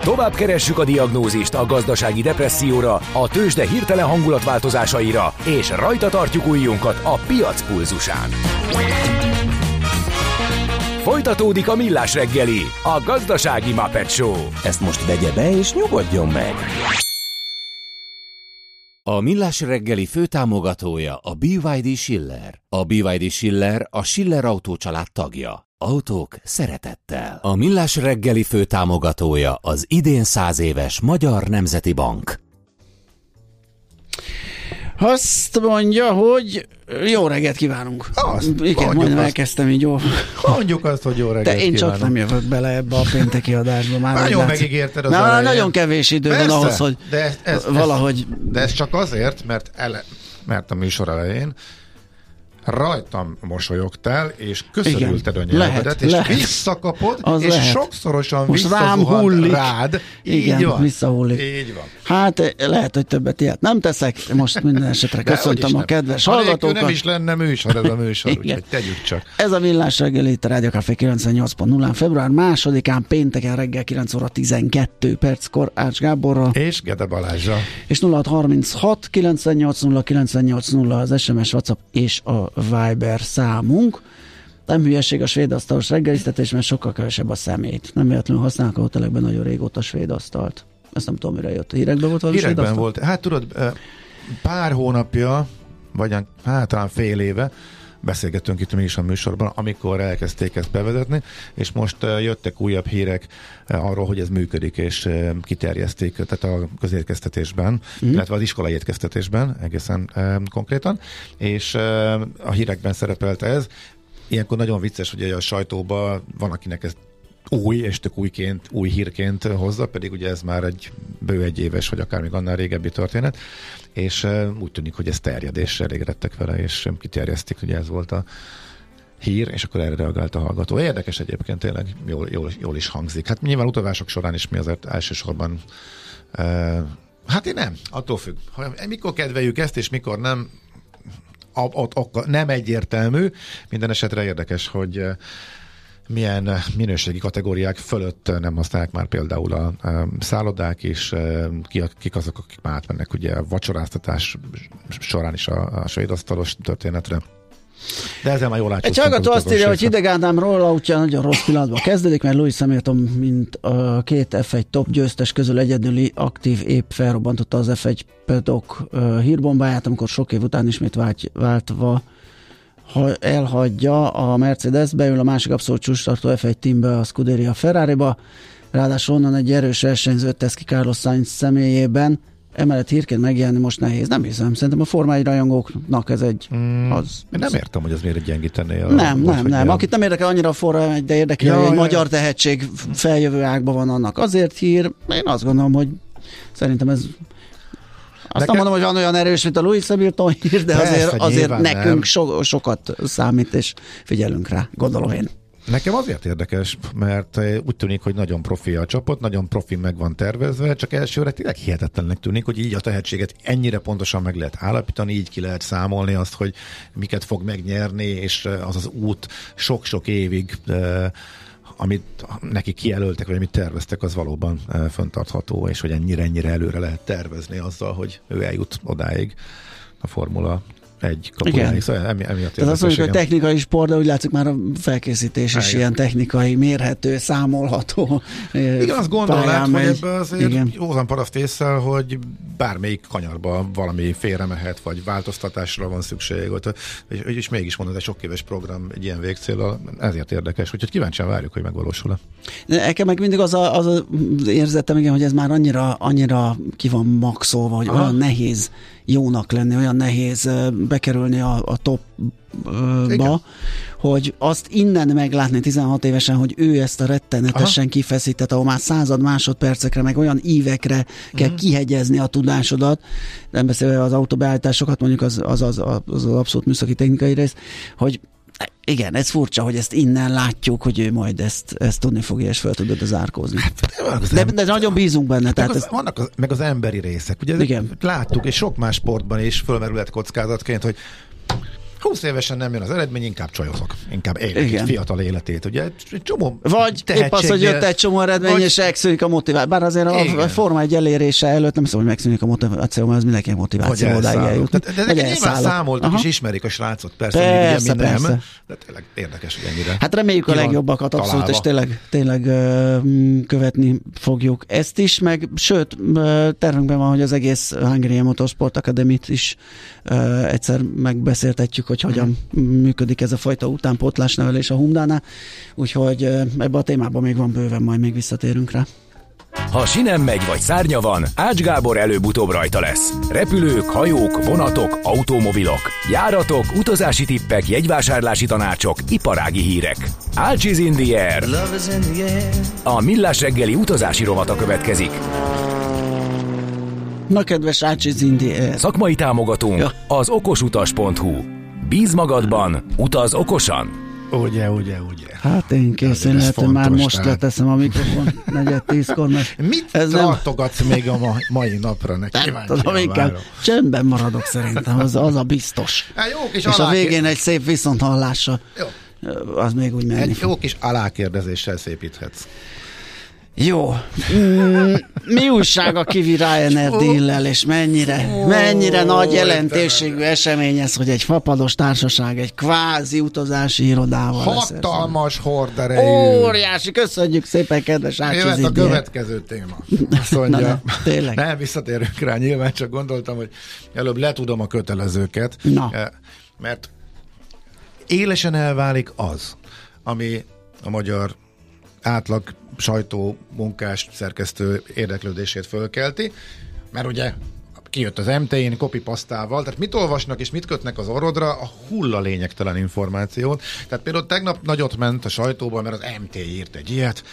Tovább keressük a diagnózist a gazdasági depresszióra, a tőzsde hirtelen hangulatváltozásaira, és rajta tartjuk újjunkat a piac pulzusán. Folytatódik a millás reggeli, a gazdasági Muppet Show. Ezt most vegye be és nyugodjon meg! A Millás reggeli főtámogatója a BYD Schiller. A BYD Schiller a Schiller Autó család tagja. Autók szeretettel. A Millás reggeli főtámogatója az idén száz éves Magyar Nemzeti Bank. Azt mondja, hogy jó reggelt kívánunk. Azt, Igen, azt. elkezdtem így jó. Mondjuk azt, hogy jó reggelt De én csak kívánok. nem jövök bele ebbe a pénteki adásba. Már Nagyon megígérted az Na, elején. Nagyon kevés idő van Persze, ahhoz, hogy de ez, ez, valahogy... De ez csak azért, mert, ele, mert a műsor elején rajtam mosolyogtál, és köszörülted Igen, a nyelvedet, lehet, és lehet. visszakapod, Az és lehet. sokszorosan Most rám hullik. rád. Így Igen, van. visszahullik. Így van. Hát lehet, hogy többet ilyet nem teszek. Most minden esetre köszöntöm a kedves Anélkül hallgatókat. nem is lenne műsor ez a műsor, úgyhogy tegyük csak. Ez a Millás reggeli itt a Rádió Café 98.0-án február másodikán pénteken reggel 9 óra 12 perckor Ács Gáborral És Gede Balázsa. és 0636 980 980 az SMS, WhatsApp és a Viber számunk. Nem hülyeség a svéd asztalos reggelisztetés, mert sokkal kevesebb a szemét. Nem véletlenül használnak a hotelekben nagyon régóta svéd asztalt. Ezt nem tudom, mire jött. Hírekben volt valami svéd Hírekben asztal? volt. Hát tudod, pár hónapja, vagy hát talán fél éve, beszélgettünk itt mi is a műsorban, amikor elkezdték ezt bevezetni, és most jöttek újabb hírek arról, hogy ez működik, és kiterjeszték, tehát a közérkeztetésben, mm. illetve az iskolai étkeztetésben egészen konkrétan, és a hírekben szerepelt ez. Ilyenkor nagyon vicces, hogy a sajtóban van, akinek ez új, és tök újként, új hírként hozza, pedig ugye ez már egy bő egy éves, vagy akár még annál régebbi történet, és úgy tűnik, hogy ez terjed, és elégedettek vele, és kiterjesztik, ugye ez volt a hír, és akkor erre reagált a hallgató. Érdekes egyébként, tényleg jól, jól, jól is hangzik. Hát nyilván utazások során is mi azért elsősorban uh, hát én nem, attól függ. Ha, mikor kedveljük ezt, és mikor nem, a- ott, ott nem egyértelmű. Minden esetre érdekes, hogy milyen eh, minőségi kategóriák fölött eh, nem használják már például a, a szállodák eh, ki, kik azok, akik már átmennek ugye a vacsoráztatás során is a, a svéd asztalos történetre. De ezzel már jól Egy hallgató az azt írja, hogy Hideg Ádám róla útja nagyon rossz pillanatban kezdődik, mert Louis Hamilton, mint a két F1 top győztes közül egyedüli aktív épp felrobbantotta az F1 pedok hírbombáját, amikor sok év után ismét vált, váltva ha elhagyja a Mercedes, beül a másik abszolút csúcstartó F1 teambe, a Scuderia Ferrari-ba, ráadásul onnan egy erős versenyzőt tesz ki Carlos Sainz személyében, emellett hírként megjelenni most nehéz. Nem hiszem, szerintem a Forma 1 rajongóknak ez egy Mm, az, Én nem értem, hogy ez miért gyengítené a... nem, nem, nem. a- Akit nem érdekel annyira a Forma 1, de érdekel, Ja, hogy egy ja, magyar ja. tehetség feljövő ágban van annak. Azért hír, én azt gondolom, hogy szerintem ez azt nem mondom, hogy van olyan erős, mint a Louis Hamilton hír, de Persze, azért, nekünk nem. so, sokat számít, és figyelünk rá, gondolom én. Nekem azért érdekes, mert eh, úgy tűnik, hogy nagyon profi a csapat, nagyon profi meg van tervezve, csak elsőre tényleg hihetetlennek tűnik, hogy így a tehetséget ennyire pontosan meg lehet állapítani, így ki lehet számolni azt, hogy miket fog megnyerni, és eh, az az út sok-sok évig eh, amit neki kijelöltek, vagy amit terveztek, az valóban eh, föntartható, és hogy ennyire-ennyire előre lehet tervezni azzal, hogy ő eljut odáig a Formula egy kapujáig. Igen. Szóval emi, emiatt Tehát azt mondjuk, hogy technikai sport, de úgy látszik már a felkészítés is Igen. ilyen technikai, mérhető, számolható. Igen, azt gondolnád, hogy ebbe azért Igen. józan paraszt észre, hogy bármelyik kanyarba valami félre mehet, vagy változtatásra van szükség, ott, és, és mégis mondod, egy sok éves program egy ilyen végcélral, ezért érdekes, úgyhogy kíváncsian várjuk, hogy megvalósul-e. Nekem meg mindig az, a, az az érzetem, igen, hogy ez már annyira, annyira ki van maxolva, hogy Aha. olyan nehéz jónak lenni, olyan nehéz bekerülni a, a topba, Igen. hogy azt innen meglátni 16 évesen, hogy ő ezt a rettenetesen Aha. kifeszített, ahol már század másodpercekre, meg olyan ívekre kell Mhm. kihegyezni a tudásodat, nem beszélve az autóbeállításokat, mondjuk az az, az, az, az abszolút műszaki technikai rész, hogy igen, ez furcsa, hogy ezt innen látjuk, hogy ő majd ezt, ezt tudni fogja, és fel tudod az árkózni. De, de nagyon bízunk benne, Meg tehát az, ez, vannak az, meg az emberi részek. Ugye Igen. láttuk, és sok más sportban is fölmerülhet kockázatként, hogy 20 évesen nem jön az eredmény, inkább csajozok. Inkább élek egy fiatal életét. Ugye egy csomó Vagy épp az, hogy jött egy csomó eredmény, vagy... és megszűnik a motiváció. Bár azért a, a forma egy elérése előtt nem szóval, hogy megszűnik a motiváció, mert az mindenki motiváció odáig eljut. De, de ezeket nyilván számoltak, és ismerik a srácot. Persze, persze, ugye, persze. Nem, de tényleg érdekes, hogy ennyire. Hát reméljük a legjobbakat, abszolút, és tényleg, tényleg követni fogjuk ezt is, meg sőt, tervünkben van, hogy az egész Hungarian Motorsport Academy-t is egyszer megbeszéltetjük, hogy hogyan működik ez a fajta utánpótlás nevelés a Humdánál, úgyhogy ebbe a témában még van bőven, majd még visszatérünk rá. Ha sinem megy vagy szárnya van, Ács Gábor előbb-utóbb rajta lesz. Repülők, hajók, vonatok, automobilok, járatok, utazási tippek, jegyvásárlási tanácsok, iparági hírek. Ács is in the air. A Millás reggeli utazási rovata következik. Na kedves Ács is in the air. Szakmai támogatónk ja. az okosutas.hu. Bíz magadban, utaz okosan. Ugye, ugye, ugye. Hát én készen lehet, hogy már most tehát... leteszem a mikrofon negyed tízkor, mert Mit ez tartogatsz nem... még a ma, mai napra? Ne tudom, inkább csendben maradok szerintem, az, az a biztos. Hát jó kis És a végén egy szép viszonthallása. Jó. Az még úgy menni Egy jó kis alákérdezéssel szépíthetsz. Jó. Mm, mi újság a Kivi Ryanair díllel, és mennyire, mennyire nagy jelentőségű esemény ez, hogy egy fapados társaság egy kvázi utazási irodával Hatalmas horderejű. Óriási, köszönjük szépen, kedves Ácsi a következő téma. Azt mondja, Na, nem, tényleg. Nem, visszatérünk rá, nyilván csak gondoltam, hogy előbb letudom a kötelezőket, Na. Eh, mert élesen elválik az, ami a magyar átlag sajtó, munkás, szerkesztő érdeklődését fölkelti, mert ugye kijött az MT-n kopipasztával, tehát mit olvasnak és mit kötnek az orrodra, a hulla lényegtelen információt. Tehát például tegnap nagyot ment a sajtóban, mert az MT írt egy ilyet,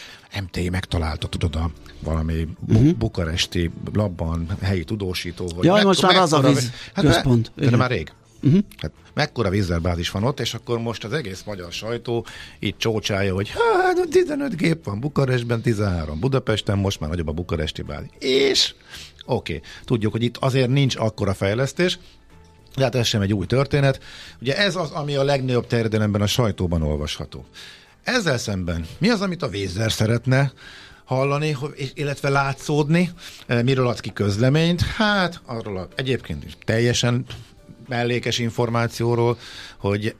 MT megtalálta, tudod, a valami bu- uh-huh. bukaresti labban helyi tudósító. Hogy Jaj, most már az a víz hát központ. De, de már rég. Uh-huh. Hát mekkora vízzelbázis van ott, és akkor most az egész magyar sajtó így csócsálja, hogy hát 15 gép van Bukarestben, 13 Budapesten, most már nagyobb a bukaresti bázis. És oké, okay, tudjuk, hogy itt azért nincs akkora fejlesztés, de hát ez sem egy új történet. Ugye ez az, ami a legnagyobb terjedelemben a sajtóban olvasható. Ezzel szemben mi az, amit a vízzel szeretne hallani, illetve látszódni, miről ad ki közleményt? Hát arról egyébként is teljesen mellékes információról, hogy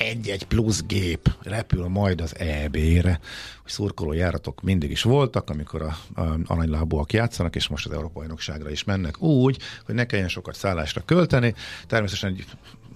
egy-egy plusz gép repül majd az EB-re, szurkoló járatok mindig is voltak, amikor a, a aranylábúak játszanak, és most az Európai Bajnokságra is mennek úgy, hogy ne kelljen sokat szállásra költeni. Természetesen egy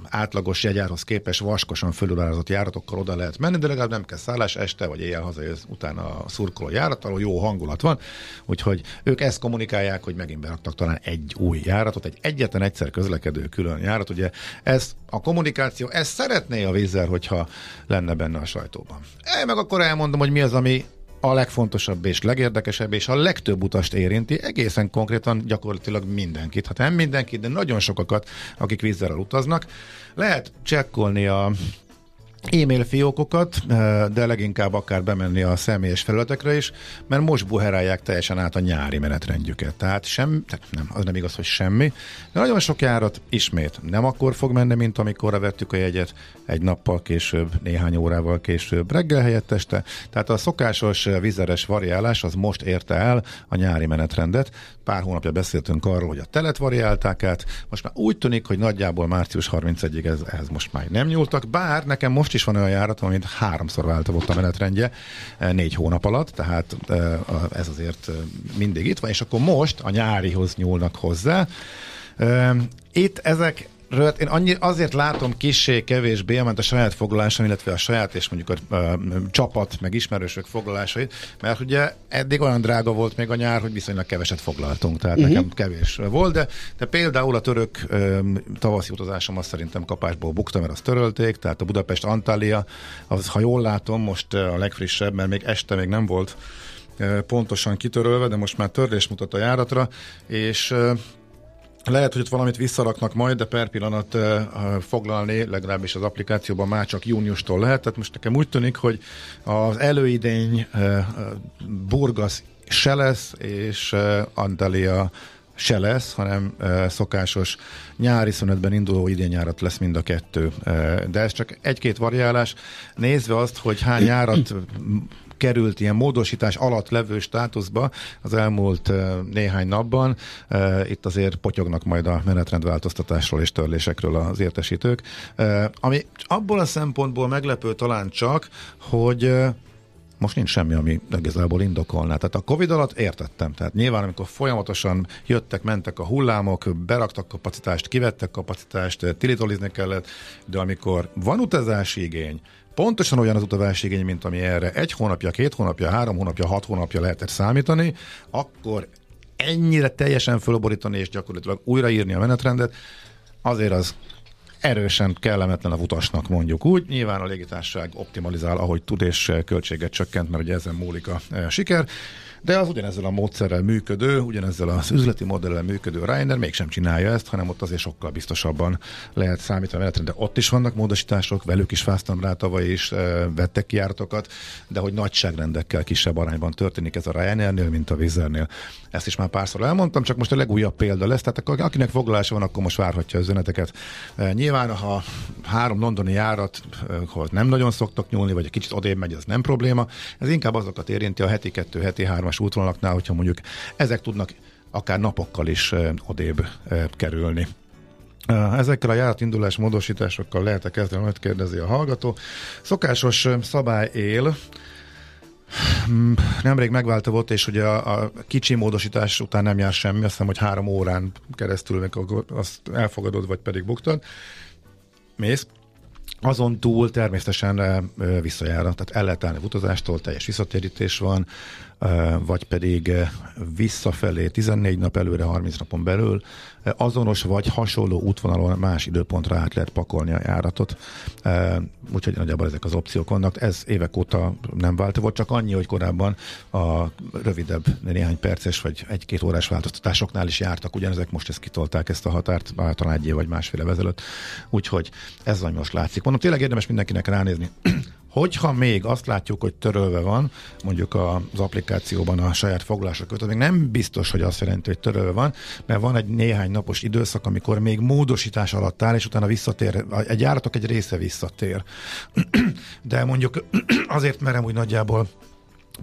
átlagos jegyárhoz képes vaskosan fölülárazott járatokkal oda lehet menni, de legalább nem kell szállás este, vagy éjjel hazajössz utána a szurkoló járattal, jó hangulat van, úgyhogy ők ezt kommunikálják, hogy megint beraktak talán egy új járatot, egy egyetlen egyszer közlekedő külön járat, ugye ez a kommunikáció, ez szeretné a vízzel, hogyha lenne benne a sajtóban. Én meg akkor elmondom, hogy mi az, ami a legfontosabb és legérdekesebb, és a legtöbb utast érinti, egészen konkrétan gyakorlatilag mindenkit. Hát nem mindenkit, de nagyon sokakat, akik vízzel utaznak. Lehet csekkolni a e-mail fiókokat, eh, de leginkább akár bemenni a személyes felületekre is, mert most buherálják teljesen át a nyári menetrendjüket. Tehát sem, nem, az nem igaz, hogy semmi. De nagyon sok járat ismét nem akkor fog menni, mint amikor vettük a jegyet egy nappal később, néhány órával később, reggel helyett este. Tehát a szokásos vizeres variálás az most érte el a nyári menetrendet. Pár hónapja beszéltünk arról, hogy a telet variálták át. Most már úgy tűnik, hogy nagyjából március 31-ig ez, ehhez most már nem nyúltak, bár nekem most is van olyan járat, amit háromszor változott a menetrendje eh, négy hónap alatt, tehát eh, ez azért eh, mindig itt van, és akkor most a nyárihoz nyúlnak hozzá. Itt ezek Rölt, én annyi, azért látom kissé kevésbé, mert a saját foglalásom, illetve a saját és mondjuk a, a, a csapat, meg ismerősök foglalásait, mert ugye eddig olyan drága volt még a nyár, hogy viszonylag keveset foglaltunk, tehát uh-huh. nekem kevés volt, de, de például a török ö, tavaszi utazásom azt szerintem kapásból bukta, mert azt törölték, tehát a Budapest Antalya, az, ha jól látom, most a legfrissebb, mert még este még nem volt pontosan kitörölve, de most már törlés mutat a járatra, és lehet, hogy ott valamit visszaraknak majd, de per pillanat uh, foglalni, legalábbis az applikációban már csak júniustól lehet. Tehát most nekem úgy tűnik, hogy az előidény uh, Burgas se lesz, és uh, Antalya se lesz, hanem e, szokásos nyári szünetben induló idényárat lesz mind a kettő. E, de ez csak egy-két variálás. Nézve azt, hogy hány járat került ilyen módosítás alatt levő státuszba az elmúlt néhány napban. Itt azért potyognak majd a menetrendváltoztatásról és törlésekről az értesítők. Ami abból a szempontból meglepő talán csak, hogy most nincs semmi, ami igazából indokolná. Tehát a Covid alatt értettem. Tehát nyilván, amikor folyamatosan jöttek, mentek a hullámok, beraktak kapacitást, kivettek kapacitást, tilitolizni kellett, de amikor van utazási igény, pontosan olyan az utazási igény, mint ami erre egy hónapja, két hónapja, három hónapja, hat hónapja lehetett számítani, akkor ennyire teljesen fölborítani és gyakorlatilag újraírni a menetrendet, azért az erősen kellemetlen a utasnak mondjuk úgy. Nyilván a légitársaság optimalizál, ahogy tud, és költséget csökkent, mert ugye ezen múlik a e, siker. De az ugyanezzel a módszerrel működő, ugyanezzel az üzleti modellel működő Ryanair mégsem csinálja ezt, hanem ott azért sokkal biztosabban lehet számítani de ott is vannak módosítások, velük is fáztam rá tavaly is, e, vettek kijáratokat, de hogy nagyságrendekkel kisebb arányban történik ez a Ryanairnél, mint a Vizernél. Ezt is már párszor elmondtam, csak most a legújabb példa lesz, tehát akinek foglalása van, akkor most várhatja az üzeneteket. E, nyilván, ha három londoni járat, ahol nem nagyon szoktak nyúlni, vagy egy kicsit odébb megy, az nem probléma. Ez inkább azokat érinti a heti kettő, heti hármas útvonalaknál, hogyha mondjuk ezek tudnak akár napokkal is odébb kerülni. Ezekkel a járatindulás módosításokkal lehet-e kezdeni, majd kérdezi a hallgató. Szokásos szabály él, Nemrég megválta volt, és ugye a, a kicsi módosítás után nem jár semmi, azt hiszem, hogy három órán keresztül meg azt elfogadod, vagy pedig buktad. Mész. Azon túl természetesen visszajár, tehát el lehet állni utazástól, teljes visszatérítés van, vagy pedig visszafelé 14 nap előre, 30 napon belül azonos vagy hasonló útvonalon más időpontra át lehet pakolni a járatot. Úgyhogy nagyjából ezek az opciók vannak. Ez évek óta nem vált, volt csak annyi, hogy korábban a rövidebb néhány perces vagy egy-két órás változtatásoknál is jártak, ugyanezek most ezt kitolták ezt a határt, talán egy év vagy másfél ezelőtt. Úgyhogy ez ami most látszik. Mondom, tényleg érdemes mindenkinek ránézni Hogyha még azt látjuk, hogy törölve van, mondjuk az applikációban a saját foglalásra kötött, még nem biztos, hogy azt jelenti, hogy törölve van, mert van egy néhány napos időszak, amikor még módosítás alatt áll, és utána visszatér, egy járatok egy része visszatér. De mondjuk azért merem úgy nagyjából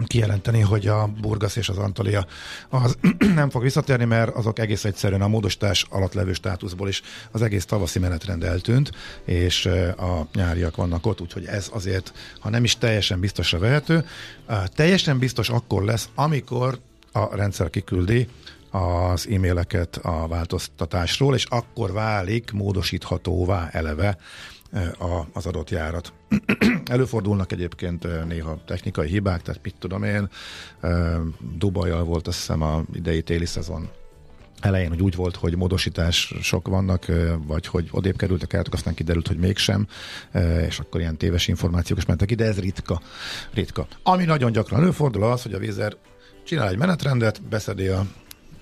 kijelenteni, hogy a Burgas és az Antalya az nem fog visszatérni, mert azok egész egyszerűen a módosítás alatt levő státuszból is az egész tavaszi menetrend eltűnt, és a nyáriak vannak ott, úgyhogy ez azért, ha nem is teljesen biztosra vehető, teljesen biztos akkor lesz, amikor a rendszer kiküldi az e-maileket a változtatásról, és akkor válik módosíthatóvá eleve a, az adott járat. Előfordulnak egyébként néha technikai hibák, tehát mit tudom én, Dubajjal volt azt hiszem a idei téli szezon elején, hogy úgy volt, hogy módosítások vannak, vagy hogy odébb kerültek el, aztán kiderült, hogy mégsem, és akkor ilyen téves információk is mentek ide, ez ritka. ritka. Ami nagyon gyakran előfordul az, hogy a vízer csinál egy menetrendet, beszedi a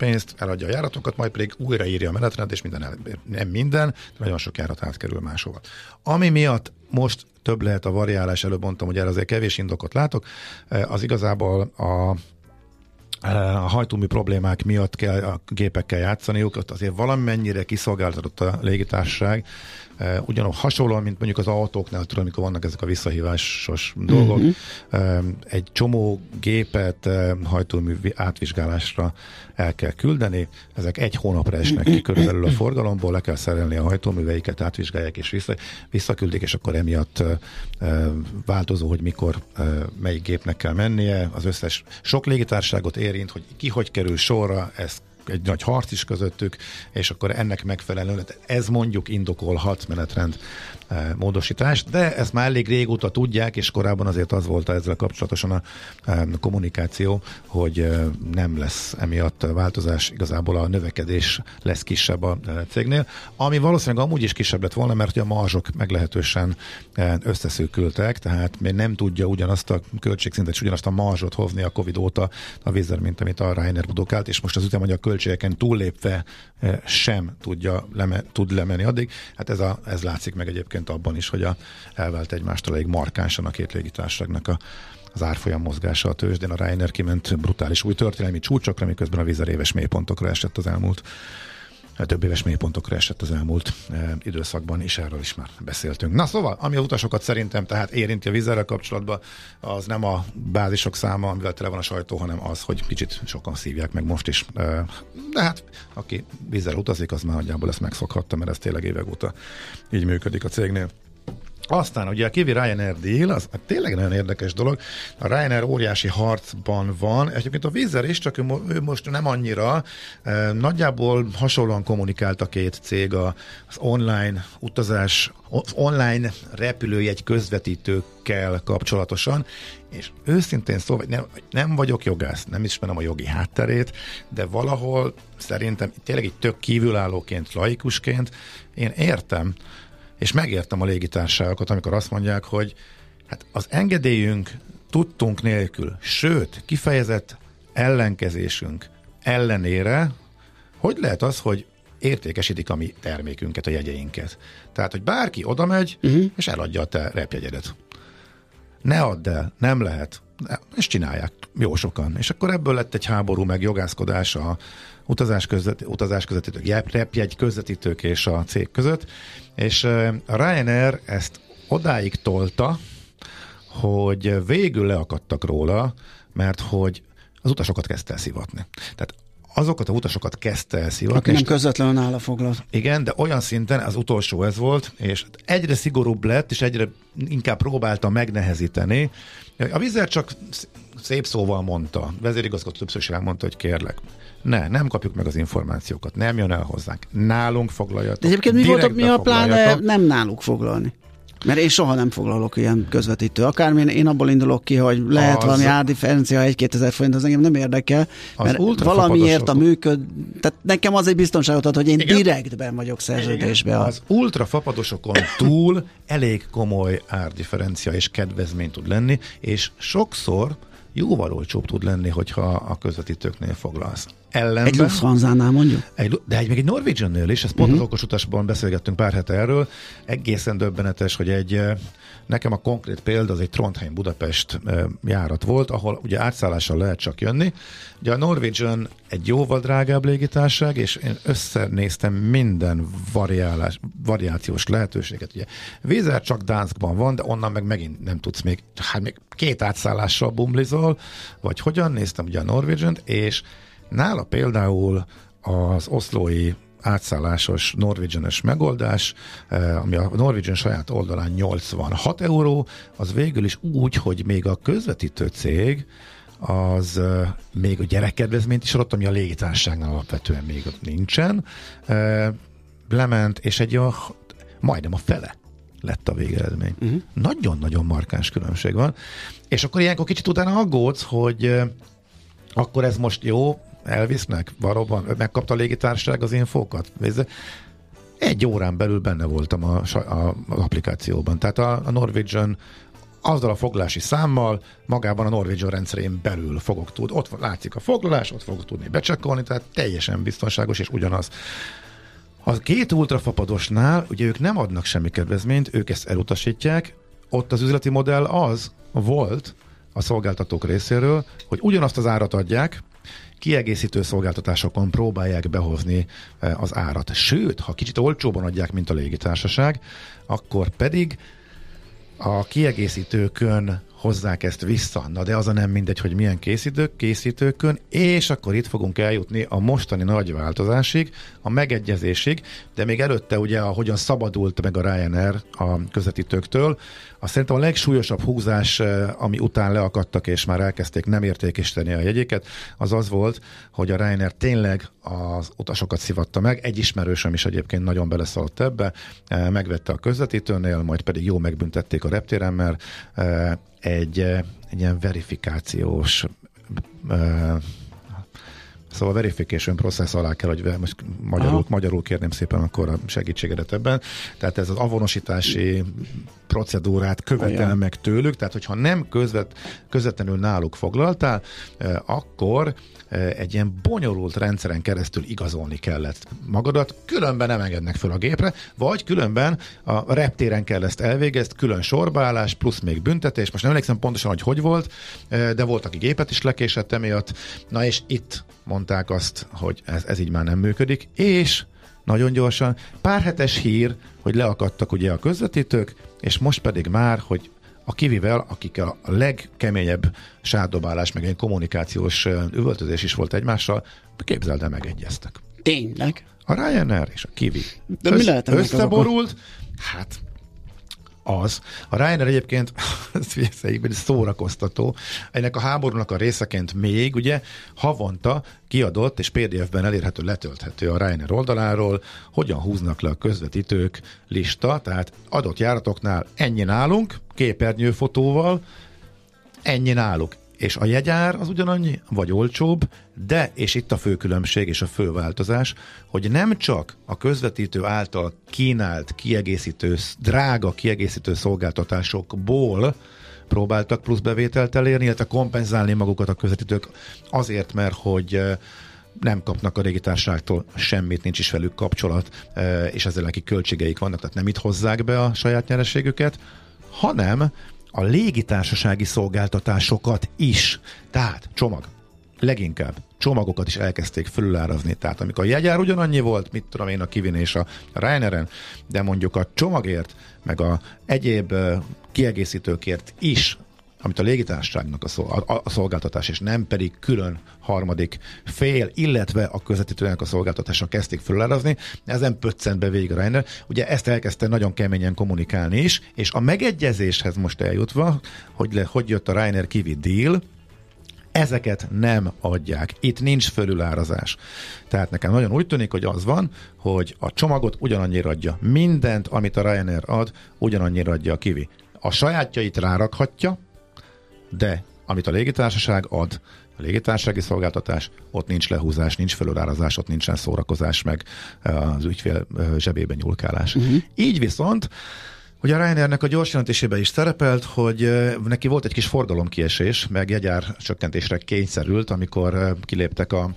pénzt, eladja a járatokat, majd pedig újraírja a menetrendet, és minden el, nem minden, de nagyon sok járat átkerül máshova. Ami miatt most több lehet a variálás, előbb mondtam, hogy erre azért kevés indokot látok, eh, az igazából a eh, a hajtómű problémák miatt kell a gépekkel játszaniuk, ott azért valamennyire kiszolgáltatott a légitársaság, ugyanúgy hasonlóan, mint mondjuk az autóknál, tudom, amikor vannak ezek a visszahívásos dolgok, uh-huh. egy csomó gépet hajtómű átvizsgálásra el kell küldeni, ezek egy hónapra esnek ki körülbelül a forgalomból, le kell szerelni a hajtóműveiket, átvizsgálják és vissza, visszaküldik, és akkor emiatt változó, hogy mikor melyik gépnek kell mennie, az összes sok légitárságot érint, hogy ki hogy kerül sorra, ezt egy nagy harc is közöttük, és akkor ennek megfelelően ez mondjuk indokolhat menetrend módosítást, de ezt már elég régóta tudják, és korábban azért az volt ezzel kapcsolatosan a kommunikáció, hogy nem lesz emiatt változás, igazából a növekedés lesz kisebb a cégnél, ami valószínűleg amúgy is kisebb lett volna, mert a marzsok meglehetősen összeszűkültek, tehát még nem tudja ugyanazt a költségszintet és ugyanazt a marzsot hozni a Covid óta a vízer, mint amit a Reiner produkált, és most az üzemanyag költségeken túllépve sem tudja leme, tud lemenni addig. Hát ez, a, ez látszik meg egyébként abban is, hogy a, elvált egymástól elég markánsan a két légitársaságnak a az árfolyam mozgása a tőzsdén. A Ryanair kiment brutális új történelmi csúcsokra, miközben a Vizer éves mélypontokra esett az elmúlt több éves mélypontokra esett az elmúlt e, időszakban, és erről is már beszéltünk. Na szóval, ami a utasokat szerintem tehát érinti a vízerrel kapcsolatban, az nem a bázisok száma, amivel tele van a sajtó, hanem az, hogy kicsit sokan szívják meg most is. E, de hát, aki vízzel utazik, az már nagyjából ezt megszokhatta, mert ez tényleg évek óta így működik a cégnél. Aztán ugye a Kiwi Ryanair deal, az tényleg nagyon érdekes dolog. A Ryanair óriási harcban van, egyébként a Vizer is, csak ő, most nem annyira. Nagyjából hasonlóan kommunikált a két cég az online utazás, az online repülőjegy közvetítőkkel kapcsolatosan, és őszintén szóval nem, nem vagyok jogász, nem ismerem a jogi hátterét, de valahol szerintem tényleg egy tök kívülállóként, laikusként én értem, és megértem a légitársaságokat, amikor azt mondják, hogy hát az engedélyünk tudtunk nélkül, sőt, kifejezett ellenkezésünk ellenére, hogy lehet az, hogy értékesítik a mi termékünket, a jegyeinket. Tehát, hogy bárki oda megy, uh-huh. és eladja a te repjegyedet. Ne add el, nem lehet. És csinálják jó sokan. És akkor ebből lett egy háború, meg jogászkodás a utazás, közvet, utazás közvetítők, repjegy közvetítők és a cég között. És a Ryanair ezt odáig tolta, hogy végül leakadtak róla, mert hogy az utasokat kezdte el szivatni. Tehát azokat a utasokat kezdte el szivatni. Nem közvetlenül nála foglal. Igen, de olyan szinten az utolsó ez volt, és egyre szigorúbb lett, és egyre inkább próbálta megnehezíteni. A Vizer csak szép szóval mondta, vezérigazgató többször is elmondta, hogy kérlek, ne, nem kapjuk meg az információkat, nem jön el hozzánk. Nálunk foglaljatok. De egyébként mi volt, mi a pláne nem náluk foglalni? Mert én soha nem foglalok ilyen közvetítő. Akármilyen én abból indulok ki, hogy lehet az, valami ádifferencia 1-2 ezer forint, az engem nem érdekel, mert valamiért a működ... Tehát nekem az egy biztonságot ad, hogy én Igen? direktben vagyok szerződésben. Az ultrafapadosokon túl elég komoly árdifferencia és kedvezmény tud lenni, és sokszor jóval olcsóbb tud lenni, hogyha a közvetítőknél foglalsz. Ellenben, egy Lufthansa-nál mondjuk? Egy, de egy, még egy Norwegian-nél is, ezt pont uh-huh. az okos utasban beszélgettünk pár hete erről, egészen döbbenetes, hogy egy eh, Nekem a konkrét példa az egy Trondheim-Budapest eh, járat volt, ahol ugye átszállással lehet csak jönni. Ugye a Norwegian egy jóval drágább légitárság, és én összenéztem minden variálás, variációs lehetőséget. Ugye Vízer csak Dánskban van, de onnan meg megint nem tudsz még, hát még két átszállással bumlizol, vagy hogyan néztem ugye a Norwegian és nála például az oszlói átszállásos norvégianes megoldás, eh, ami a Norwegian saját oldalán 86 euró, az végül is úgy, hogy még a közvetítő cég az uh, még a gyerekkedvezményt is adott, ami a légitárságnál alapvetően még ott nincsen. Uh, lement, és egy a, majdnem a fele lett a végeredmény. Uh-huh. Nagyon-nagyon markáns különbség van. És akkor ilyenkor kicsit utána aggódsz, hogy akkor ez most jó, elvisznek? Valóban megkapta a légitársaság az infókat? Egy órán belül benne voltam a, a, az applikációban. Tehát a, a Norwegian azzal a foglalási számmal magában a Norwegian rendszerén belül fogok tudni. Ott látszik a foglalás, ott fogok tudni becsekkolni, tehát teljesen biztonságos és ugyanaz. A két ultrafapadosnál ugye ők nem adnak semmi kedvezményt, ők ezt elutasítják, ott az üzleti modell az volt a szolgáltatók részéről, hogy ugyanazt az árat adják, kiegészítő szolgáltatásokon próbálják behozni e, az árat. Sőt, ha kicsit olcsóban adják, mint a légitársaság, akkor pedig a kiegészítőkön hozzák ezt vissza. Na de az a nem mindegy, hogy milyen készítők, készítőkön, és akkor itt fogunk eljutni a mostani nagy változásig, a megegyezésig, de még előtte ugye, ahogyan szabadult meg a Ryanair a közvetítőktől, azt szerintem a legsúlyosabb húzás, eh, ami után leakadtak és már elkezdték nem értékesíteni a jegyéket, az az volt, hogy a Ryanair tényleg az utasokat szivatta meg. Egy ismerősöm is egyébként nagyon beleszaladt ebbe, eh, megvette a közvetítőnél, majd pedig jó megbüntették a reptéren, mert eh, egy, egy ilyen verifikációs Szóval a verification process alá kell, hogy most magyarul, magyarul kérném szépen akkor a segítségedet ebben. Tehát ez az avonosítási procedúrát követel Olyan. meg tőlük, tehát hogyha nem közvet, közvetlenül náluk foglaltál, eh, akkor eh, egy ilyen bonyolult rendszeren keresztül igazolni kellett magadat, különben nem engednek föl a gépre, vagy különben a reptéren kell ezt elvégezni, külön sorbálás, plusz még büntetés. Most nem emlékszem pontosan, hogy hogy volt, eh, de volt, aki gépet is lekésett emiatt. Na és itt mondták azt, hogy ez, ez így már nem működik, és nagyon gyorsan, pár hetes hír, hogy leakadtak ugye a közvetítők, és most pedig már, hogy a kivivel, akik a legkeményebb sárdobálás, meg egy kommunikációs üvöltözés is volt egymással, képzeld el, megegyeztek. Tényleg? A Ryanair és a Kiwi. De Össz, mi lehet összeborult, hát az. A Ryanair egyébként szórakoztató. Ennek a háborúnak a részeként még ugye havonta kiadott és PDF-ben elérhető, letölthető a Ryanair oldaláról, hogyan húznak le a közvetítők lista, tehát adott járatoknál ennyi nálunk, képernyőfotóval, ennyi náluk és a jegyár az ugyanannyi, vagy olcsóbb, de, és itt a fő különbség és a fő változás, hogy nem csak a közvetítő által kínált kiegészítő, drága kiegészítő szolgáltatásokból próbáltak plusz bevételt elérni, illetve kompenzálni magukat a közvetítők azért, mert hogy nem kapnak a társaságtól semmit, nincs is velük kapcsolat, és ezzel neki költségeik vannak, tehát nem itt hozzák be a saját nyereségüket, hanem a légitársasági szolgáltatásokat is. Tehát csomag. Leginkább csomagokat is elkezdték fölülárazni. Tehát amikor a jegyár ugyanannyi volt, mit tudom én, a Kivin és a Raineren, de mondjuk a csomagért, meg a egyéb kiegészítőkért is amit a légitársaságnak a, szolgáltatás, és nem pedig külön harmadik fél, illetve a közvetítőnek a szolgáltatása kezdték fölárazni, ezen pöccent be végig a Reiner. Ugye ezt elkezdte nagyon keményen kommunikálni is, és a megegyezéshez most eljutva, hogy, le, hogy jött a Reiner Kivi deal, ezeket nem adják. Itt nincs fölülárazás. Tehát nekem nagyon úgy tűnik, hogy az van, hogy a csomagot ugyanannyira adja. Mindent, amit a Ryanair ad, ugyanannyira adja a Kivi. A sajátjait rárakhatja, de amit a légitársaság ad, a légitársasági szolgáltatás, ott nincs lehúzás, nincs felülárazás, ott nincsen szórakozás, meg eh, az ügyfél eh, zsebében nyúlkálás. Uh-huh. Így viszont Ugye a Ryanairnek a gyors jelentésében is szerepelt, hogy eh, neki volt egy kis forgalomkiesés, meg jegyár csökkentésre kényszerült, amikor kiléptek a,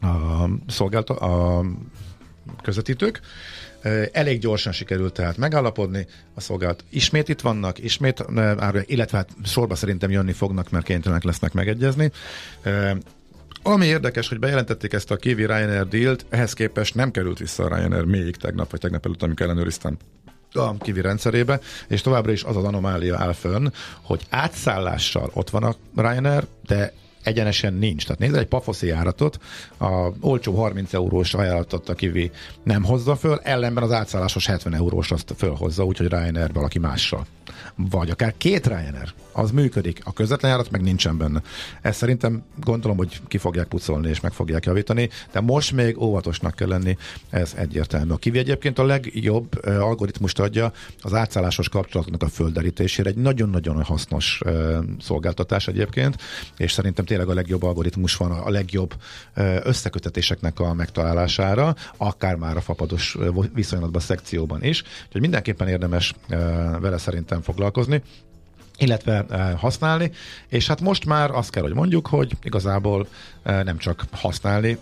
a, szolgálta, a közvetítők, Elég gyorsan sikerült tehát megállapodni, a szolgálat ismét itt vannak, ismét, illetve hát sorba szerintem jönni fognak, mert kénytelenek lesznek megegyezni. Ami érdekes, hogy bejelentették ezt a Kiwi Ryanair dealt, ehhez képest nem került vissza a Ryanair még tegnap, vagy tegnap előtt, amikor ellenőriztem a kivi rendszerébe, és továbbra is az az anomália áll fönn, hogy átszállással ott van a Ryanair, de egyenesen nincs. Tehát nézd egy pafoszi járatot, a olcsó 30 eurós ajánlatot a kivi nem hozza föl, ellenben az átszállásos 70 eurós azt fölhozza, úgyhogy Ryanair valaki mással. Vagy akár két Ryanair, az működik. A közvetlen járat meg nincsen benne. Ezt szerintem gondolom, hogy ki fogják pucolni és meg fogják javítani, de most még óvatosnak kell lenni, ez egyértelmű. A kivi egyébként a legjobb algoritmust adja az átszállásos kapcsolatoknak a földerítésére. Egy nagyon-nagyon hasznos szolgáltatás egyébként, és szerintem tényleg a legjobb algoritmus van a legjobb összekötetéseknek a megtalálására, akár már a fapados viszonylatban szekcióban is. Úgyhogy mindenképpen érdemes vele szerintem foglalkozni illetve használni, és hát most már azt kell, hogy mondjuk, hogy igazából nem csak használni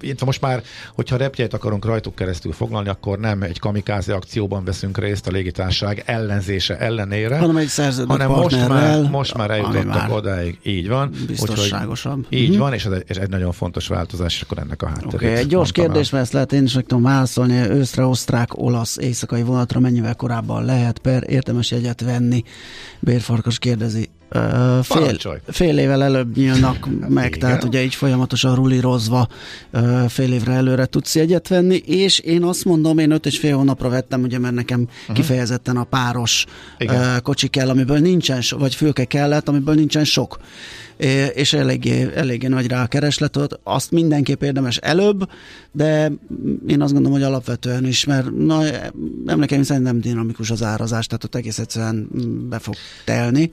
itt most már, hogyha repjeit akarunk rajtuk keresztül foglalni, akkor nem egy kamikáze akcióban veszünk részt a légitárság ellenzése ellenére, hanem egy hanem most már, most már eljutottak odáig. Így van. Biztonságosabb. Úgyhogy, így uh-huh. van, és ez egy, ez egy nagyon fontos változás, és akkor ennek a hátterét. Okay, egy gyors kérdés, mert ezt lehet én is meg tudom válaszolni. Őszre, osztrák, olasz, éjszakai vonatra mennyivel korábban lehet per érdemes jegyet venni? Bérfarkas kérdezi. Fél, fél évvel előbb nyílnak meg, Igen. tehát ugye így folyamatosan rulírozva fél évre előre tudsz jegyet venni, és én azt mondom, én öt és fél hónapra vettem, ugye mert nekem uh-huh. kifejezetten a páros Igen. kocsi kell, amiből nincsen, vagy fülke kellett, amiből nincsen sok és eléggé, eléggé nagy rá a kereslet, azt mindenképp érdemes előbb, de én azt gondolom, hogy alapvetően is, mert na, emlékeim szerint nem dinamikus az árazás, tehát ott egész egyszerűen be fog telni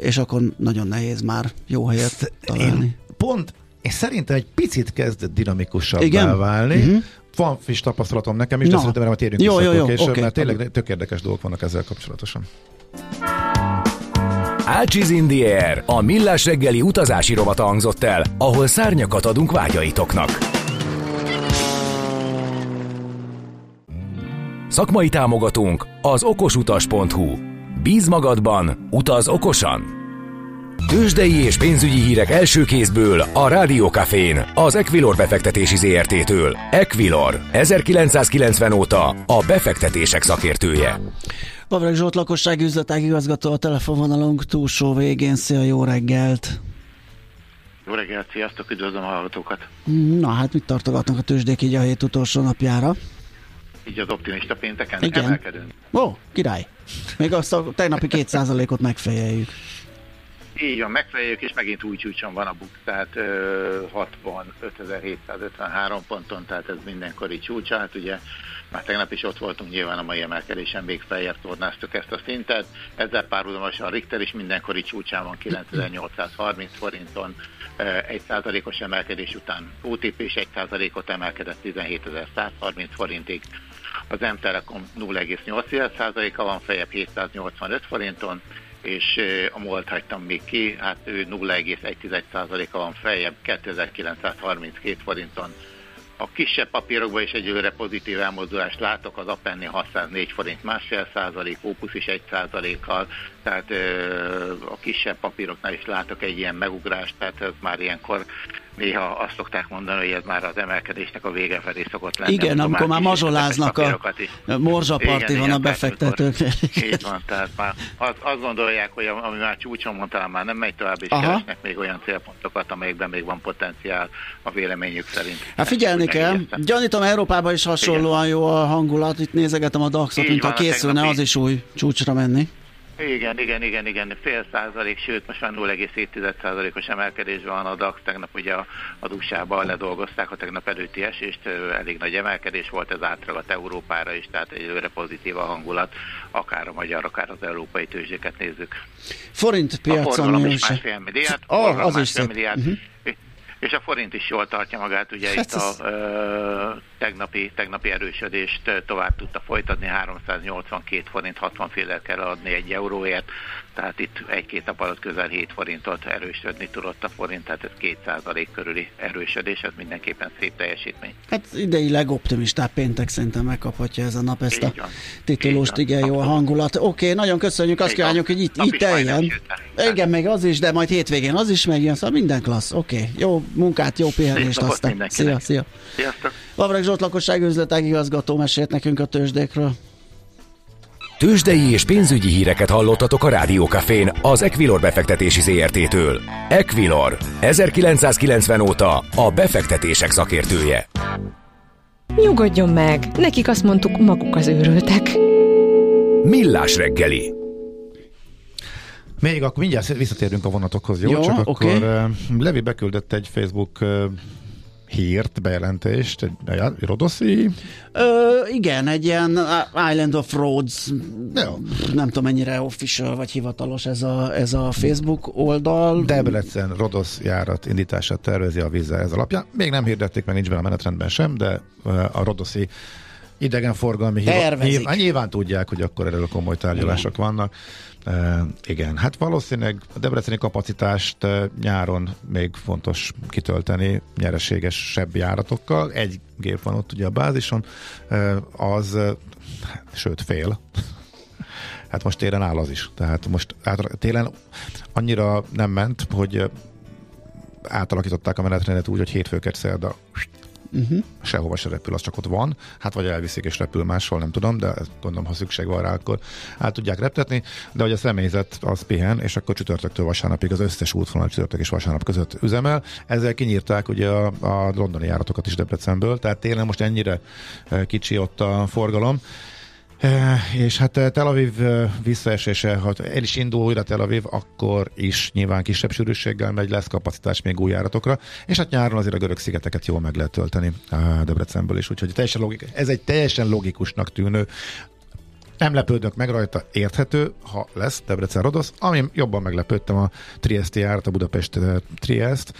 és akkor nagyon nehéz már jó helyet találni. Én pont és szerintem egy picit kezdett dinamikusabbá válni. Uh-huh. Van friss tapasztalatom nekem is, de Na. szerintem erre majd térjünk Jó, vissza jó, jó, később, oké. mert tényleg tök érdekes dolgok vannak ezzel kapcsolatosan. Ácsiz in the Air, a millás reggeli utazási rovata hangzott el, ahol szárnyakat adunk vágyaitoknak. Szakmai támogatónk az okosutas.hu. Bíz magadban, utaz okosan! Tőzsdei és pénzügyi hírek első kézből a Rádiókafén, az Equilor befektetési ZRT-től. Equilor, 1990 óta a befektetések szakértője. Pavreg Zsolt lakossági üzletág igazgató a telefonvonalunk túlsó végén. Szia, jó reggelt! Jó reggelt, sziasztok, üdvözlöm a hallgatókat. Na hát mit tartogatnak a tőzsdék így a hét utolsó napjára? Így az optimista pénteken Igen. emelkedünk. Ó, király! Még azt a tegnapi 2%-ot megfejeljük. Így van, megfeleljük, és megint új csúcson van a buk, tehát ö, 65.753 ponton, tehát ez mindenkori csúcs, hát ugye. Már tegnap is ott voltunk, nyilván a mai emelkedésen még feljebb tornáztuk ezt a szintet, ezzel párhuzamosan a Richter is mindenkori csúcsán van 9830 forinton, ö, egy százalékos emelkedés után. OTP is egy százalékot emelkedett 17.130 forintig, az M-Telekom 0,8%-a van fejebb 785 forinton, és a MOLT hagytam még ki, hát ő 0,1%-a van feljebb 2932 forinton. A kisebb papírokban is egyőre pozitív elmozdulást látok, az Apenni 604 forint másfél százalék, Opus is 1 százalékkal, tehát a kisebb papíroknál is látok egy ilyen megugrást, tehát ez már ilyenkor néha azt szokták mondani, hogy ez már az emelkedésnek a vége felé szokott lenni. Igen, amikor már mazsoláznak a morzsaparti van a befektetők. Így van, tehát már az, azt gondolják, hogy ami már csúcson talán már nem megy tovább, és Aha. Keresnek még olyan célpontokat, amelyekben még van potenciál a véleményük szerint. Hát figyelni Úgy kell. megjegyeztem. Gyanítom, Európában is hasonlóan jó a hangulat. Itt nézegetem a DAX-ot, Így mint ha van, készülne az is új csúcsra menni. Igen, igen, igen, igen, fél százalék, sőt most már 0,7 százalékos emelkedés van a DAX, tegnap ugye a, a DUSában ledolgozták a tegnap előtti esést, elég nagy emelkedés volt ez átragat Európára is, tehát egyelőre pozitív a hangulat, akár a magyar, akár az európai tőzsdéket nézzük. Forint A piacon forgalom mi is másfél milliárd, Ah, forgalom az is milliárd. Mhm. És a forint is jól tartja magát, ugye Hát itt a ö, tegnapi, tegnapi erősödést tovább tudta folytatni, 382 forint 60 féle kell adni egy euróért, tehát itt egy-két nap alatt közel 7 forintot erősödni tudott a forint, tehát ez 2% körüli erősödés, ez mindenképpen szép teljesítmény. Hát idei legoptimistább péntek szerintem megkaphatja ez a nap ezt a titulust. Igen, jó a hangulat. Oké, nagyon köszönjük, azt kívánjuk, hogy itt, itt is majdnem teljen. süt el. Igen, meg az is, de majd hétvégén az is megjön, szóval minden klassz. Oké, jó munkát, jó pihenést aztán. Szia, szia. Sziasztok! Vavreg Zsolt lakossági üzletág igazgató mesélt nekünk a tőzsdékről. Tőzsdei és pénzügyi híreket hallottatok a Rádiókafén az Equilor befektetési ZRT-től. Equilor, 1990 óta a befektetések szakértője. Nyugodjon meg, nekik azt mondtuk, maguk az őrültek. Millás reggeli. Még akkor mindjárt visszatérünk a vonatokhoz, jó? Jó, Csak oké. akkor Levi beküldött egy Facebook hírt, bejelentést, egy, Rodoszi, Ö, igen, egy ilyen Island of Roads, Jó. nem tudom mennyire official vagy hivatalos ez a, ez a Facebook oldal. Debrecen Rodosz járat indítását tervezi a vízzel ez alapján. Még nem hirdették, meg nincs benne a menetrendben sem, de a Rodoszi idegenforgalmi hiva- Tervezik. nyilván, nyilván tudják, hogy akkor erről komoly tárgyalások vannak. Igen, hát valószínűleg a debreceni kapacitást nyáron még fontos kitölteni nyereségesebb járatokkal. Egy gép van ott ugye a bázison, az, uh, sőt fél, Hát most télen áll az is. Tehát most át, télen annyira nem ment, hogy átalakították a menetrendet úgy, hogy hétfőket szerda uh-huh. sehova se repül, az csak ott van. Hát vagy elviszik és repül máshol, nem tudom, de gondolom, ha szükség van rá, akkor át tudják reptetni. De hogy a személyzet az pihen, és akkor csütörtöktől vasárnapig az összes útvonal csütörtök és vasárnap között üzemel. Ezzel kinyírták ugye a, a londoni járatokat is Debrecenből, tehát télen most ennyire ö, kicsi ott a forgalom. E, És hát eh, Tel Aviv eh, visszaesése, ha el is indul újra Tel Aviv, akkor is nyilván kisebb sűrűséggel megy, lesz kapacitás még új járatokra, és hát nyáron azért a görög szigeteket jól meg lehet tölteni eh, Debrecenből is, úgyhogy teljesen logik, ez egy teljesen logikusnak tűnő Nem lepődök meg rajta, érthető, ha lesz Debrecen Rodosz. Ami jobban meglepődtem a Trieste járat, a Budapest Triest,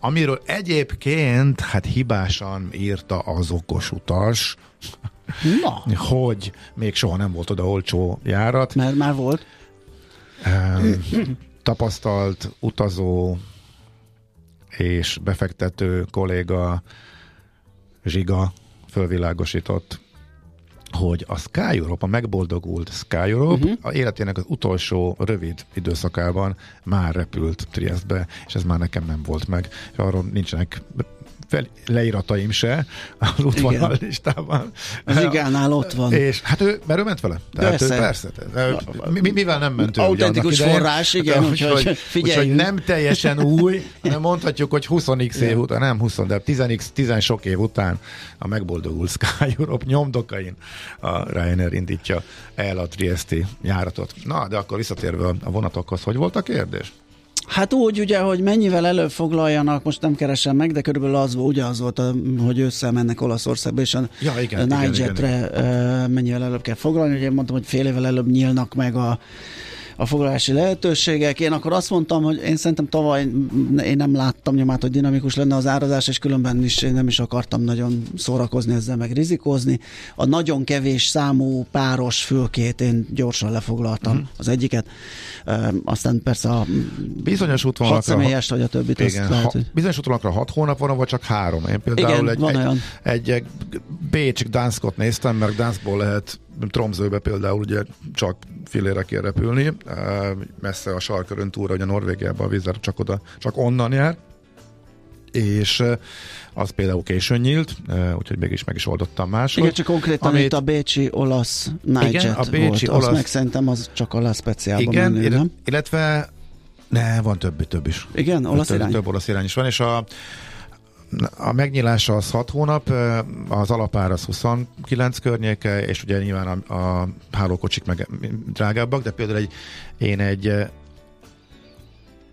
amiről egyébként hát hibásan írta az okos utas, Na, hogy még soha nem volt oda olcsó járat. mert már volt. Um, tapasztalt utazó és befektető kolléga Zsiga fölvilágosított, hogy a Sky Europe, a megboldogult Sky Europe uh-huh. a életének az utolsó rövid időszakában már repült Triestbe, és ez már nekem nem volt meg, és arról nincsenek fel, leírataim se az útvonal listában. Az igánál ott van. És hát ő, mert ő ment vele. Tehát Persze. Ő, persze. Mi, mi- mivel nem ment ő? Autentikus idején? forrás, igen, úgyhogy figyeljünk. úgyhogy nem teljesen új, nem mondhatjuk, hogy 20x év után, nem 20, de 10x, 10 sok év után a megboldogult Sky Europe nyomdokain a Ryanair indítja el a Triesti járatot. Na, de akkor visszatérve a vonatokhoz, hogy volt a kérdés? Hát úgy ugye, hogy mennyivel előbb foglaljanak, most nem keresem meg, de körülbelül az, volt- ugye az volt, hogy ősszel mennek Olaszországba, és a Ja, igen, a igen, ö, mennyivel előbb kell foglalni. Ugye mondtam, hogy fél évvel előbb nyílnak meg a a foglalási lehetőségek. Én akkor azt mondtam, hogy én szerintem tavaly én nem láttam nyomát, hogy dinamikus lenne az árazás, és különben is én nem is akartam nagyon szórakozni ezzel, meg rizikózni. A nagyon kevés számú páros fülkét én gyorsan lefoglaltam uh-huh. az egyiket. Ö, aztán persze a Bizonyos útvonalakra... személyes, vagy a többit, Igen, lehet, ha, hogy... bizonyos útvonalakra hat hónap van, vagy csak három. Én például Igen, egy, van egy, egy, egy Bécs Gdanskot néztem, mert Gdanskból lehet Tromzőbe például ugye csak filére kell repülni, messze a sarkörön túra, ugye Norvégiában a vízzel csak oda, csak onnan jár, és az például későn nyílt, úgyhogy mégis meg is oldottam máshogy. Igen, csak konkrétan amit- itt a bécsi olasz Nightjet Igen, a bécsi volt. olasz- Azt meg szerintem az csak olasz speciálban Igen, menő, nem? illetve ne, van több, több is. Igen, olasz több, irány? több olasz irány is van, és a a megnyilása az 6 hónap, az alapár az 29 környéke, és ugye nyilván a, a hálókocsik meg drágábbak, de például egy, én egy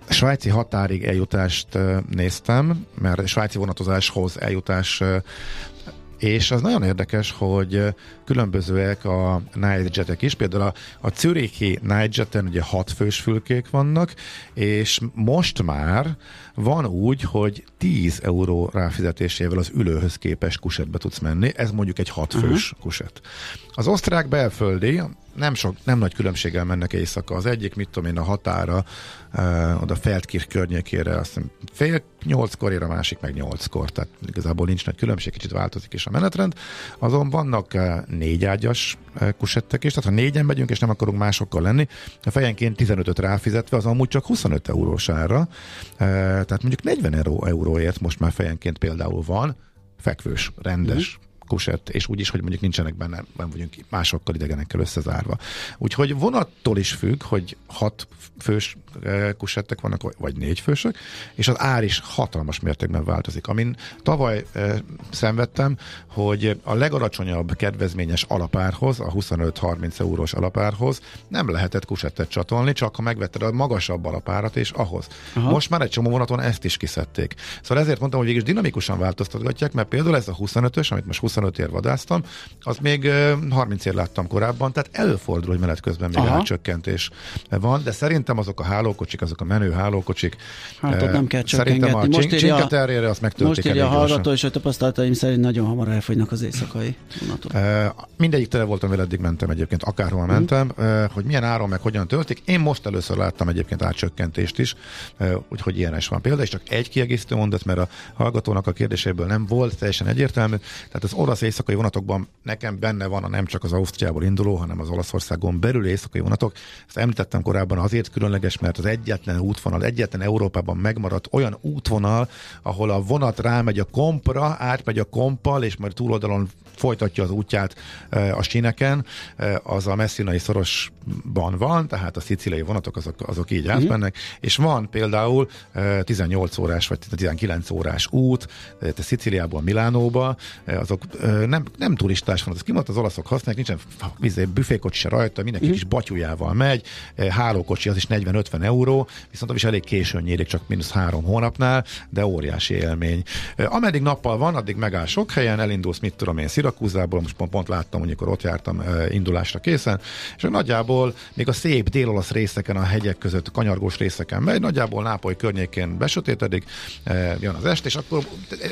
svájci határig eljutást néztem, mert svájci vonatozáshoz eljutás és az nagyon érdekes, hogy különbözőek a Nightjetek is. Például a, a Zürichi Nightjeten ugye hat fős fülkék vannak, és most már van úgy, hogy 10 euró ráfizetésével az ülőhöz képes kusetbe tudsz menni. Ez mondjuk egy hat fős uh-huh. kuset. Az osztrák belföldi nem, sok, nem nagy különbséggel mennek éjszaka. Az egyik, mit tudom én, a határa, uh, oda Feldkirch környékére, azt hiszem fél nyolckor ér, a másik meg nyolckor, tehát igazából nincs nagy különbség, kicsit változik is a menetrend. Azon vannak uh, négy ágyas uh, kusettek is, tehát ha négyen megyünk, és nem akarunk másokkal lenni, a fejenként 15-öt ráfizetve, az amúgy csak 25 eurós ára, uh, tehát mondjuk 40 euró, euróért most már fejenként például van, fekvős, rendes, kusett, és úgy is, hogy mondjuk nincsenek benne, nem vagyunk másokkal idegenekkel összezárva. Úgyhogy vonattól is függ, hogy hat fős eh, kusettek vannak, vagy négy fősök, és az ár is hatalmas mértékben változik. Amin tavaly eh, szenvedtem, hogy a legalacsonyabb kedvezményes alapárhoz, a 25-30 eurós alapárhoz nem lehetett kusettet csatolni, csak ha megvetted a magasabb alapárat, és ahhoz. Aha. Most már egy csomó vonaton ezt is kiszedték. Szóval ezért mondtam, hogy végig dinamikusan változtatgatják, mert például ez a 25-ös, amit most 25 ér vadáztam, az még eh, 30 ér láttam korábban, tehát előfordul, hogy menet közben még Aha. árcsökkentés van, de szerintem azok a hálókocsik, azok a menő hálókocsik. Hát ott nem kell Szerintem a. Most írja- Terre-re azt megtöltik Most írja a hallgató, és a tapasztalataim szerint nagyon hamar elfogynak az éjszakai vonatok. Mindegyik tele voltam vele, eddig mentem egyébként, akárhol Mhm. mentem, uh, hogy milyen áron meg hogyan töltik. Én most először láttam egyébként átcsökkentést is, úgyhogy ilyen is van példa, és csak egy kiegészítő mondat, mert a hallgatónak a kérdéséből nem volt teljesen egyértelmű. Tehát az olasz éjszakai vonatokban nekem benne van a nem csak az Ausztriából induló, hanem az Olaszországon belül éjszakai vonatok. Ezt említettem korábban azért különleges, mert az egyetlen útvonal, egyetlen Európában megmaradt olyan útvonal, ahol a vonat rámegy a kompra, átmegy a kompal, és majd túloldalon folytatja az útját eh, a síneken, eh, az a messzinai szorosban van, tehát a szicíliai vonatok azok, azok így átmennek, és van például eh, 18 órás vagy 19 órás út, eh, te Szicíliából Milánóba, eh, azok nem, nem turistás van, ez kimondta az olaszok használják, nincsen vizé, büfékocsi se rajta, mindenki mm. kis batyújával megy, hálókocsi az is 40-50 euró, viszont is elég későn nyílik, csak mínusz három hónapnál, de óriási élmény. Ameddig nappal van, addig megáll sok helyen, elindulsz, mit tudom én, Szirakúzából, most pont, pont láttam, amikor ott jártam indulásra készen, és nagyjából még a szép dél-olasz részeken, a hegyek között, kanyargós részeken megy, nagyjából Nápoly környékén besötétedik, jön az est, és akkor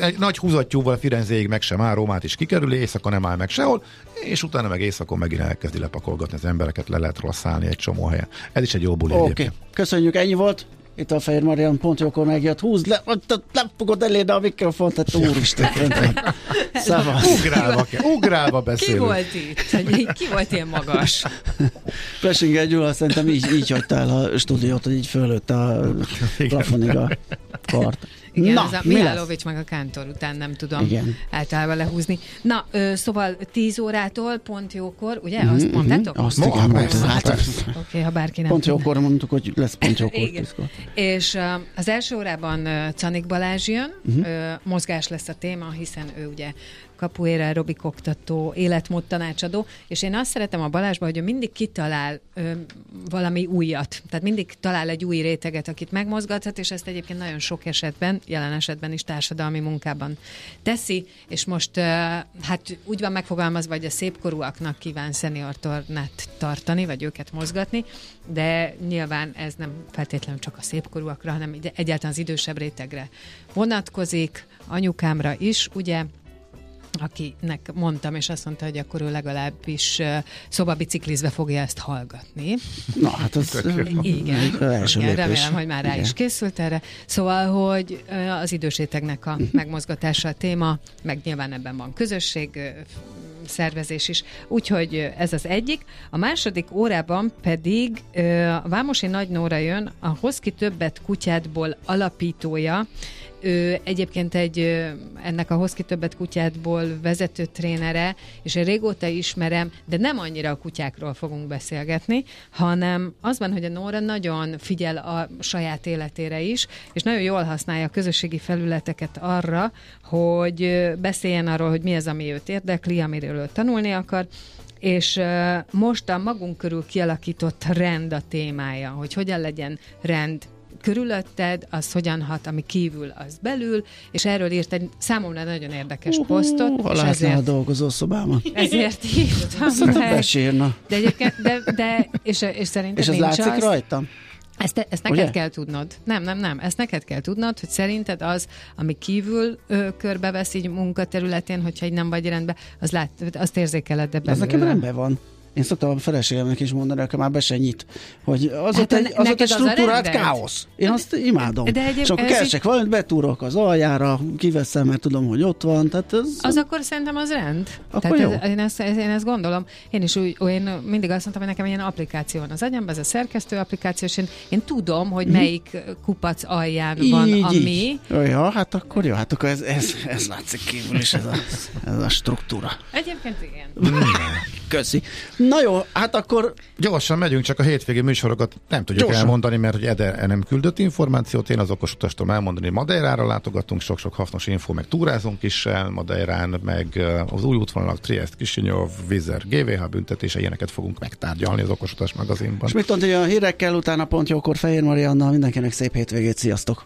egy nagy húzattyúval Firenzéig meg sem áll, Rómát is kikerüli, éjszaka nem áll meg sehol, és utána meg éjszakon megint elkezdi lepakolgatni az embereket, le lehet rosszálni egy csomó helyen. Ez is egy jó buli Oké, okay. köszönjük, ennyi volt. Itt a Fehér Marian pont jókor megjött, húzd le, nem fogod elérni a mikrofont, tehát úristen. Szavasz. Ugrálva, ugrálva beszélünk. Ki volt itt? Ki volt ilyen magas? Plesinger Gyula szerintem így, így hagyta el a stúdiót, hogy így fölött a plafonig a kart. Igen, Na, az a Mihálovics meg a Kántor után nem tudom Igen. általában lehúzni. Na, ö, szóval 10 órától pont jókor, ugye? Mm-hmm, azt mondtátok? Azt igen, hát, Oké, okay, ha bárki nem Pont jókor mondtuk, hogy lesz pont jókor. Igen. És uh, az első órában uh, Canik Balázs jön, uh-huh. uh, mozgás lesz a téma, hiszen ő ugye kapuére, Robik oktató, életmód tanácsadó, és én azt szeretem a Balázsban, hogy ő mindig kitalál ö, valami újat. Tehát mindig talál egy új réteget, akit megmozgathat, és ezt egyébként nagyon sok esetben, jelen esetben is társadalmi munkában teszi, és most ö, hát úgy van megfogalmazva, hogy a szépkorúaknak kíván szenior tornát tartani, vagy őket mozgatni, de nyilván ez nem feltétlenül csak a szépkorúakra, hanem egyáltalán az idősebb rétegre vonatkozik, anyukámra is, ugye, akinek mondtam, és azt mondta, hogy akkor ő legalábbis szobabiciklizve fogja ezt hallgatni. Na, hát az igen, igen remélem, hogy már rá igen. is készült erre. Szóval, hogy az idősétegnek a megmozgatása a téma, meg nyilván ebben van közösség, szervezés is. Úgyhogy ez az egyik. A második órában pedig Vámosi Nagy Nóra jön, a Hoszki Többet kutyádból alapítója, ő egyébként egy ennek a Hoszki Többet kutyádból vezető trénere, és én régóta ismerem, de nem annyira a kutyákról fogunk beszélgetni, hanem az van, hogy a Nóra nagyon figyel a saját életére is, és nagyon jól használja a közösségi felületeket arra, hogy beszéljen arról, hogy mi az, ami őt érdekli, amiről ő tanulni akar, és most a magunk körül kialakított rend a témája, hogy hogyan legyen rend körülötted, az hogyan hat, ami kívül, az belül, és erről írt egy számomra nagyon érdekes uh-huh, posztot. Ha és ezért, a dolgozó szobában. Ezért írtam. Besírna. De egyébként, de, de és, és szerintem És ez látszik az, rajtam? Ezt, ezt neked Ugye? kell tudnod. Nem, nem, nem. Ezt neked kell tudnod, hogy szerinted az, ami kívül ö, körbevesz így munkaterületén, hogyha így nem vagy rendben, az lát, azt érzékeled, de Ez nekem rendben van. Én szoktam a feleségemnek is mondani, akkor már be se nyit, hogy az hát ott egy, az ott egy struktúrált káosz. Én azt imádom. De egyéb, és akkor keresek így... valamit, betúrok az aljára, kiveszem, mert tudom, hogy ott van. Tehát az, az akkor szerintem az rend. Akkor tehát jó. Ez, én, ezt, én ezt gondolom. Én is úgy, én mindig azt mondtam, hogy nekem ilyen applikáció van az agyamban, ez a szerkesztő applikáció, és én, én tudom, hogy mhm. melyik kupac alján így, van a mi. Ja, hát akkor jó, hát akkor ez, ez, ez látszik kívül is, ez a, ez a struktúra. Egyébként igen. Köszi. Na jó, hát akkor... Gyorsan megyünk, csak a hétvégi műsorokat nem tudjuk Gyorsan. elmondani, mert hogy Ede nem küldött információt. Én az okos utastól elmondani, Madeirára látogatunk, sok-sok hasznos info, meg túrázunk is el Madeirán, meg az új útvonalak Triest, Kisinyov, Vizer, GVH büntetése, ilyeneket fogunk megtárgyalni az okos utas magazinban. És mit mondja, hogy a hírekkel utána pont jókor Fehér Mariannal mindenkinek szép hétvégét, sziasztok!